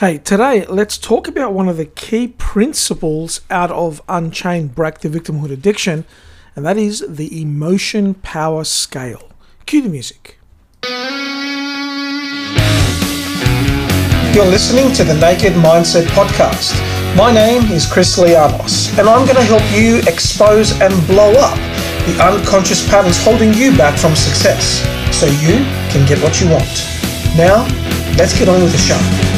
Hey, today let's talk about one of the key principles out of Unchained Break the Victimhood Addiction, and that is the emotion power scale. Cue the music. You're listening to the Naked Mindset Podcast. My name is Chris Lianos, and I'm going to help you expose and blow up the unconscious patterns holding you back from success so you can get what you want. Now, let's get on with the show.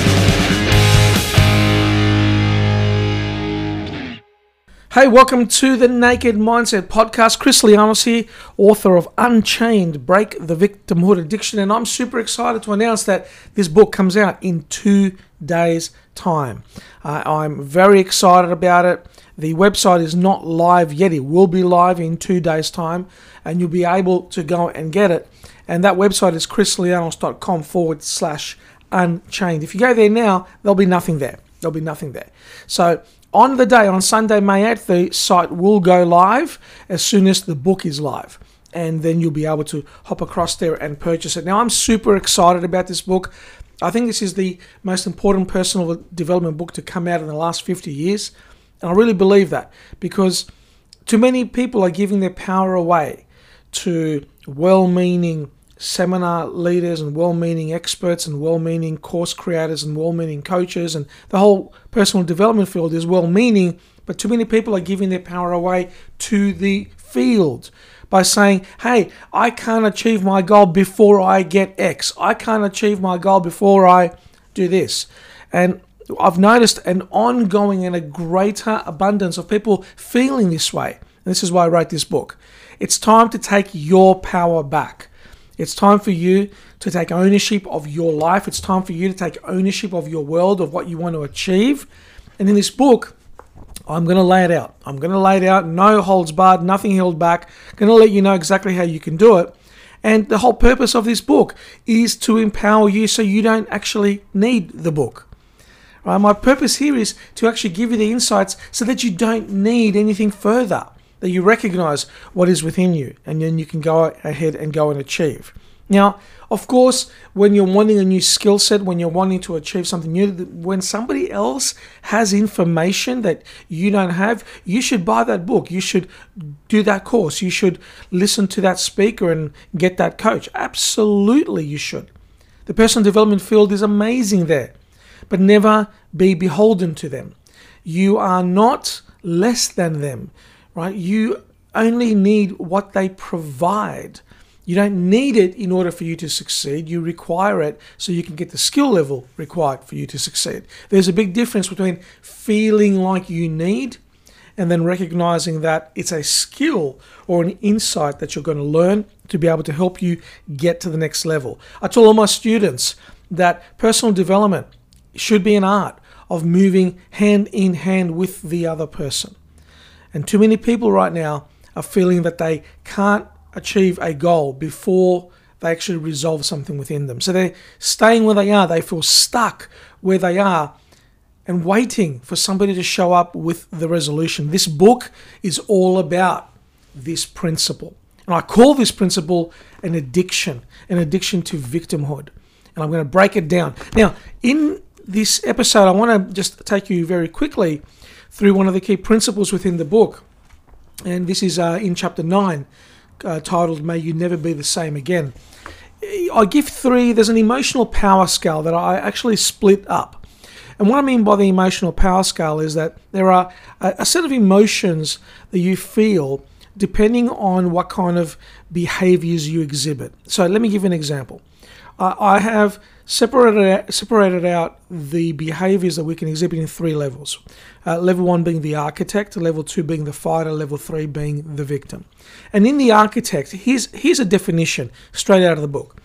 Hey, welcome to the Naked Mindset Podcast. Chris Lianos here, author of Unchained Break the Victimhood Addiction. And I'm super excited to announce that this book comes out in two days' time. Uh, I'm very excited about it. The website is not live yet, it will be live in two days' time, and you'll be able to go and get it. And that website is chrislianos.com forward slash unchained. If you go there now, there'll be nothing there. There'll be nothing there. So on the day, on Sunday, May 8th, the site will go live as soon as the book is live. And then you'll be able to hop across there and purchase it. Now, I'm super excited about this book. I think this is the most important personal development book to come out in the last 50 years. And I really believe that because too many people are giving their power away to well meaning seminar leaders and well meaning experts and well meaning course creators and well meaning coaches. And the whole personal development field is well meaning, but too many people are giving their power away to the field by saying, hey, I can't achieve my goal before I get X. I can't achieve my goal before I do this. And I've noticed an ongoing and a greater abundance of people feeling this way. And this is why I wrote this book. It's time to take your power back. It's time for you to take ownership of your life. It's time for you to take ownership of your world, of what you want to achieve. And in this book, I'm going to lay it out. I'm going to lay it out, no holds barred, nothing held back. I'm going to let you know exactly how you can do it. And the whole purpose of this book is to empower you so you don't actually need the book. Right? My purpose here is to actually give you the insights so that you don't need anything further that you recognize what is within you, and then you can go ahead and go and achieve. Now, of course, when you're wanting a new skill set, when you're wanting to achieve something new, when somebody else has information that you don't have, you should buy that book. You should do that course. You should listen to that speaker and get that coach. Absolutely, you should. The personal development field is amazing there, but never be beholden to them. You are not less than them right? You only need what they provide. You don't need it in order for you to succeed. You require it so you can get the skill level required for you to succeed. There's a big difference between feeling like you need and then recognizing that it's a skill or an insight that you're going to learn to be able to help you get to the next level. I tell all my students that personal development should be an art of moving hand in hand with the other person. And too many people right now are feeling that they can't achieve a goal before they actually resolve something within them. So they're staying where they are, they feel stuck where they are and waiting for somebody to show up with the resolution. This book is all about this principle. And I call this principle an addiction, an addiction to victimhood. And I'm going to break it down. Now, in this episode, I want to just take you very quickly through one of the key principles within the book. And this is uh, in chapter 9, uh, titled May You Never Be the Same Again. I give three, there's an emotional power scale that I actually split up. And what I mean by the emotional power scale is that there are a, a set of emotions that you feel depending on what kind of behaviors you exhibit. So let me give you an example. I have separated separated out the behaviors that we can exhibit in three levels. Uh, level one being the architect, level two being the fighter, level three being the victim. And in the architect, here's here's a definition straight out of the book.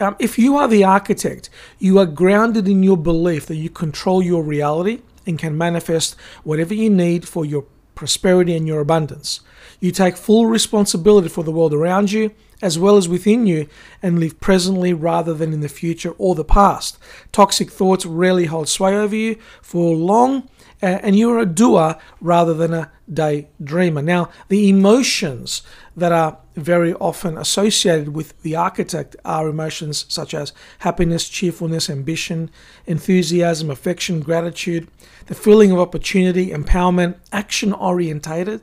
Um, if you are the architect, you are grounded in your belief that you control your reality and can manifest whatever you need for your prosperity and your abundance. You take full responsibility for the world around you as well as within you and live presently rather than in the future or the past. Toxic thoughts rarely hold sway over you for long, and you're a doer rather than a daydreamer. Now, the emotions that are very often associated with the architect are emotions such as happiness, cheerfulness, ambition, enthusiasm, affection, gratitude, the feeling of opportunity, empowerment, action orientated,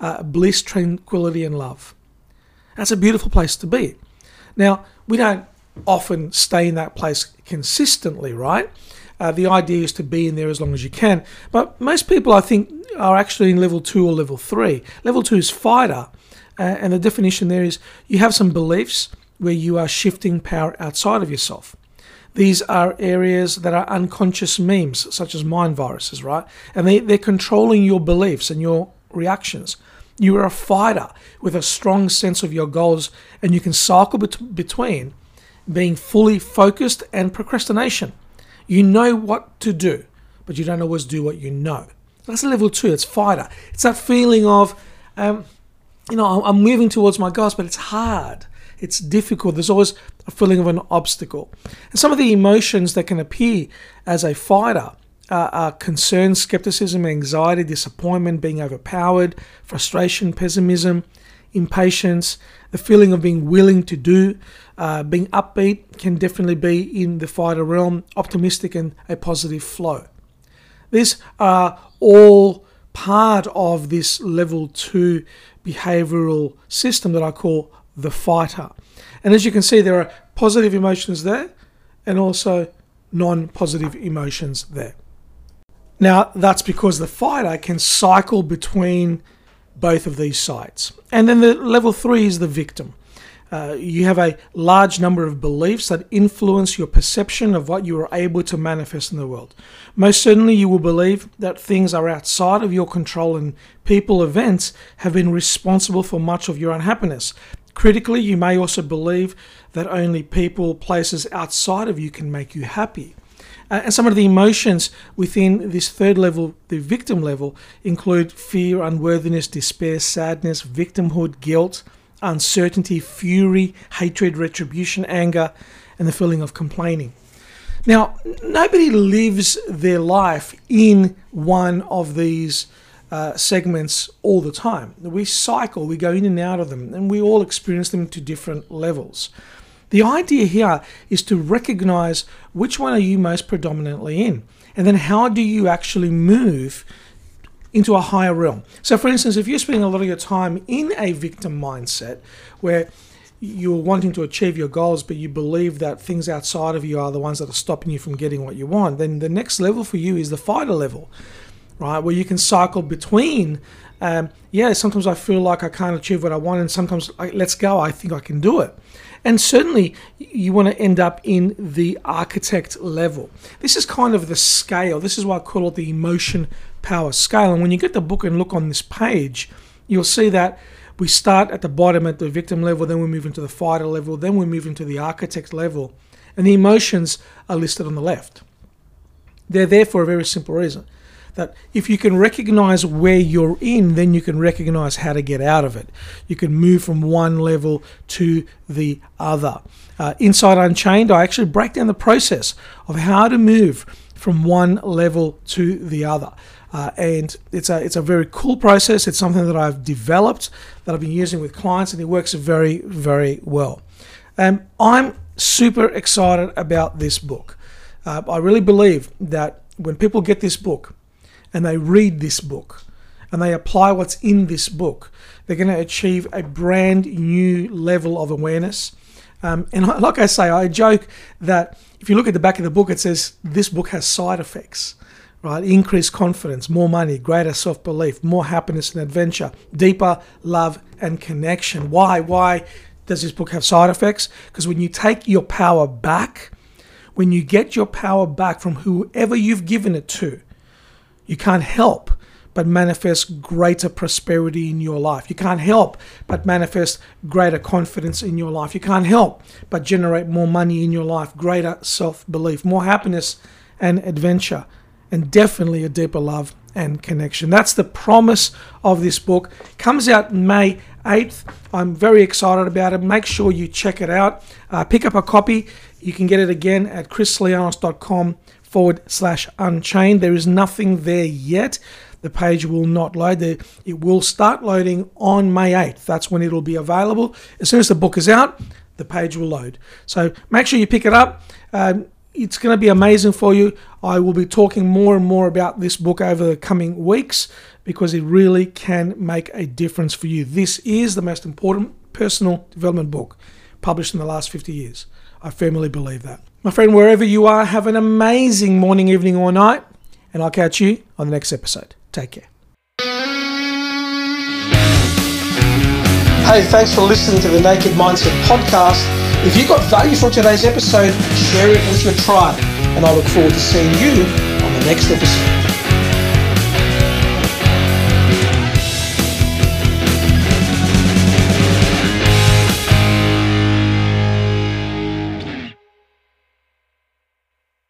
uh, bliss, tranquility, and love. That's a beautiful place to be. Now, we don't often stay in that place consistently, right? Uh, the idea is to be in there as long as you can. But most people, I think, are actually in level two or level three. Level two is fighter, uh, and the definition there is you have some beliefs where you are shifting power outside of yourself. These are areas that are unconscious memes, such as mind viruses, right? And they, they're controlling your beliefs and your reactions. You are a fighter with a strong sense of your goals, and you can cycle bet- between being fully focused and procrastination. You know what to do, but you don't always do what you know. That's level two. It's fighter. It's that feeling of, um, you know, I'm moving towards my goals, but it's hard. It's difficult. There's always a feeling of an obstacle. And some of the emotions that can appear as a fighter uh, are concern, skepticism, anxiety, disappointment, being overpowered, frustration, pessimism, impatience, the feeling of being willing to do, uh, being upbeat can definitely be in the fighter realm, optimistic and a positive flow. These are all part of this level two behavioral system that I call the fighter. And as you can see, there are positive emotions there and also non positive emotions there. Now, that's because the fighter can cycle between both of these sites. And then the level three is the victim. Uh, you have a large number of beliefs that influence your perception of what you are able to manifest in the world. Most certainly, you will believe that things are outside of your control and people, events have been responsible for much of your unhappiness. Critically, you may also believe that only people, places outside of you can make you happy. Uh, and some of the emotions within this third level, the victim level, include fear, unworthiness, despair, sadness, victimhood, guilt, uncertainty, fury, hatred, retribution, anger, and the feeling of complaining. Now, nobody lives their life in one of these uh, segments all the time. We cycle, we go in and out of them, and we all experience them to different levels. The idea here is to recognize which one are you most predominantly in, and then how do you actually move into a higher realm. So, for instance, if you're spending a lot of your time in a victim mindset where you're wanting to achieve your goals, but you believe that things outside of you are the ones that are stopping you from getting what you want, then the next level for you is the fighter level, right? Where you can cycle between, um, yeah, sometimes I feel like I can't achieve what I want, and sometimes let's go, I think I can do it. And certainly, you want to end up in the architect level. This is kind of the scale. This is why I call it the emotion power scale. And when you get the book and look on this page, you'll see that we start at the bottom at the victim level, then we move into the fighter level, then we move into the architect level. And the emotions are listed on the left. They're there for a very simple reason that if you can recognize where you're in, then you can recognize how to get out of it. You can move from one level to the other. Uh, Inside Unchained, I actually break down the process of how to move from one level to the other. Uh, and it's a it's a very cool process. It's something that I've developed that I've been using with clients, and it works very very well. Um, I'm super excited about this book. Uh, I really believe that when people get this book, and they read this book and they apply what's in this book, they're going to achieve a brand new level of awareness. Um, and like I say, I joke that if you look at the back of the book, it says this book has side effects, right? Increased confidence, more money, greater self belief, more happiness and adventure, deeper love and connection. Why? Why does this book have side effects? Because when you take your power back, when you get your power back from whoever you've given it to, you can't help but manifest greater prosperity in your life. You can't help but manifest greater confidence in your life. You can't help but generate more money in your life, greater self belief, more happiness and adventure, and definitely a deeper love and connection. That's the promise of this book. Comes out May 8th. I'm very excited about it. Make sure you check it out. Uh, pick up a copy. You can get it again at chrislianos.com forward slash unchained. There is nothing there yet. the page will not load. It will start loading on May 8th. That's when it'll be available. As soon as the book is out, the page will load. So make sure you pick it up. Um, it's going to be amazing for you. I will be talking more and more about this book over the coming weeks because it really can make a difference for you. This is the most important personal development book published in the last 50 years. I firmly believe that. My friend, wherever you are, have an amazing morning, evening, or night, and I'll catch you on the next episode. Take care. Hey, thanks for listening to the Naked Mindset podcast. If you got value from today's episode, share it with your tribe, and I look forward to seeing you on the next episode.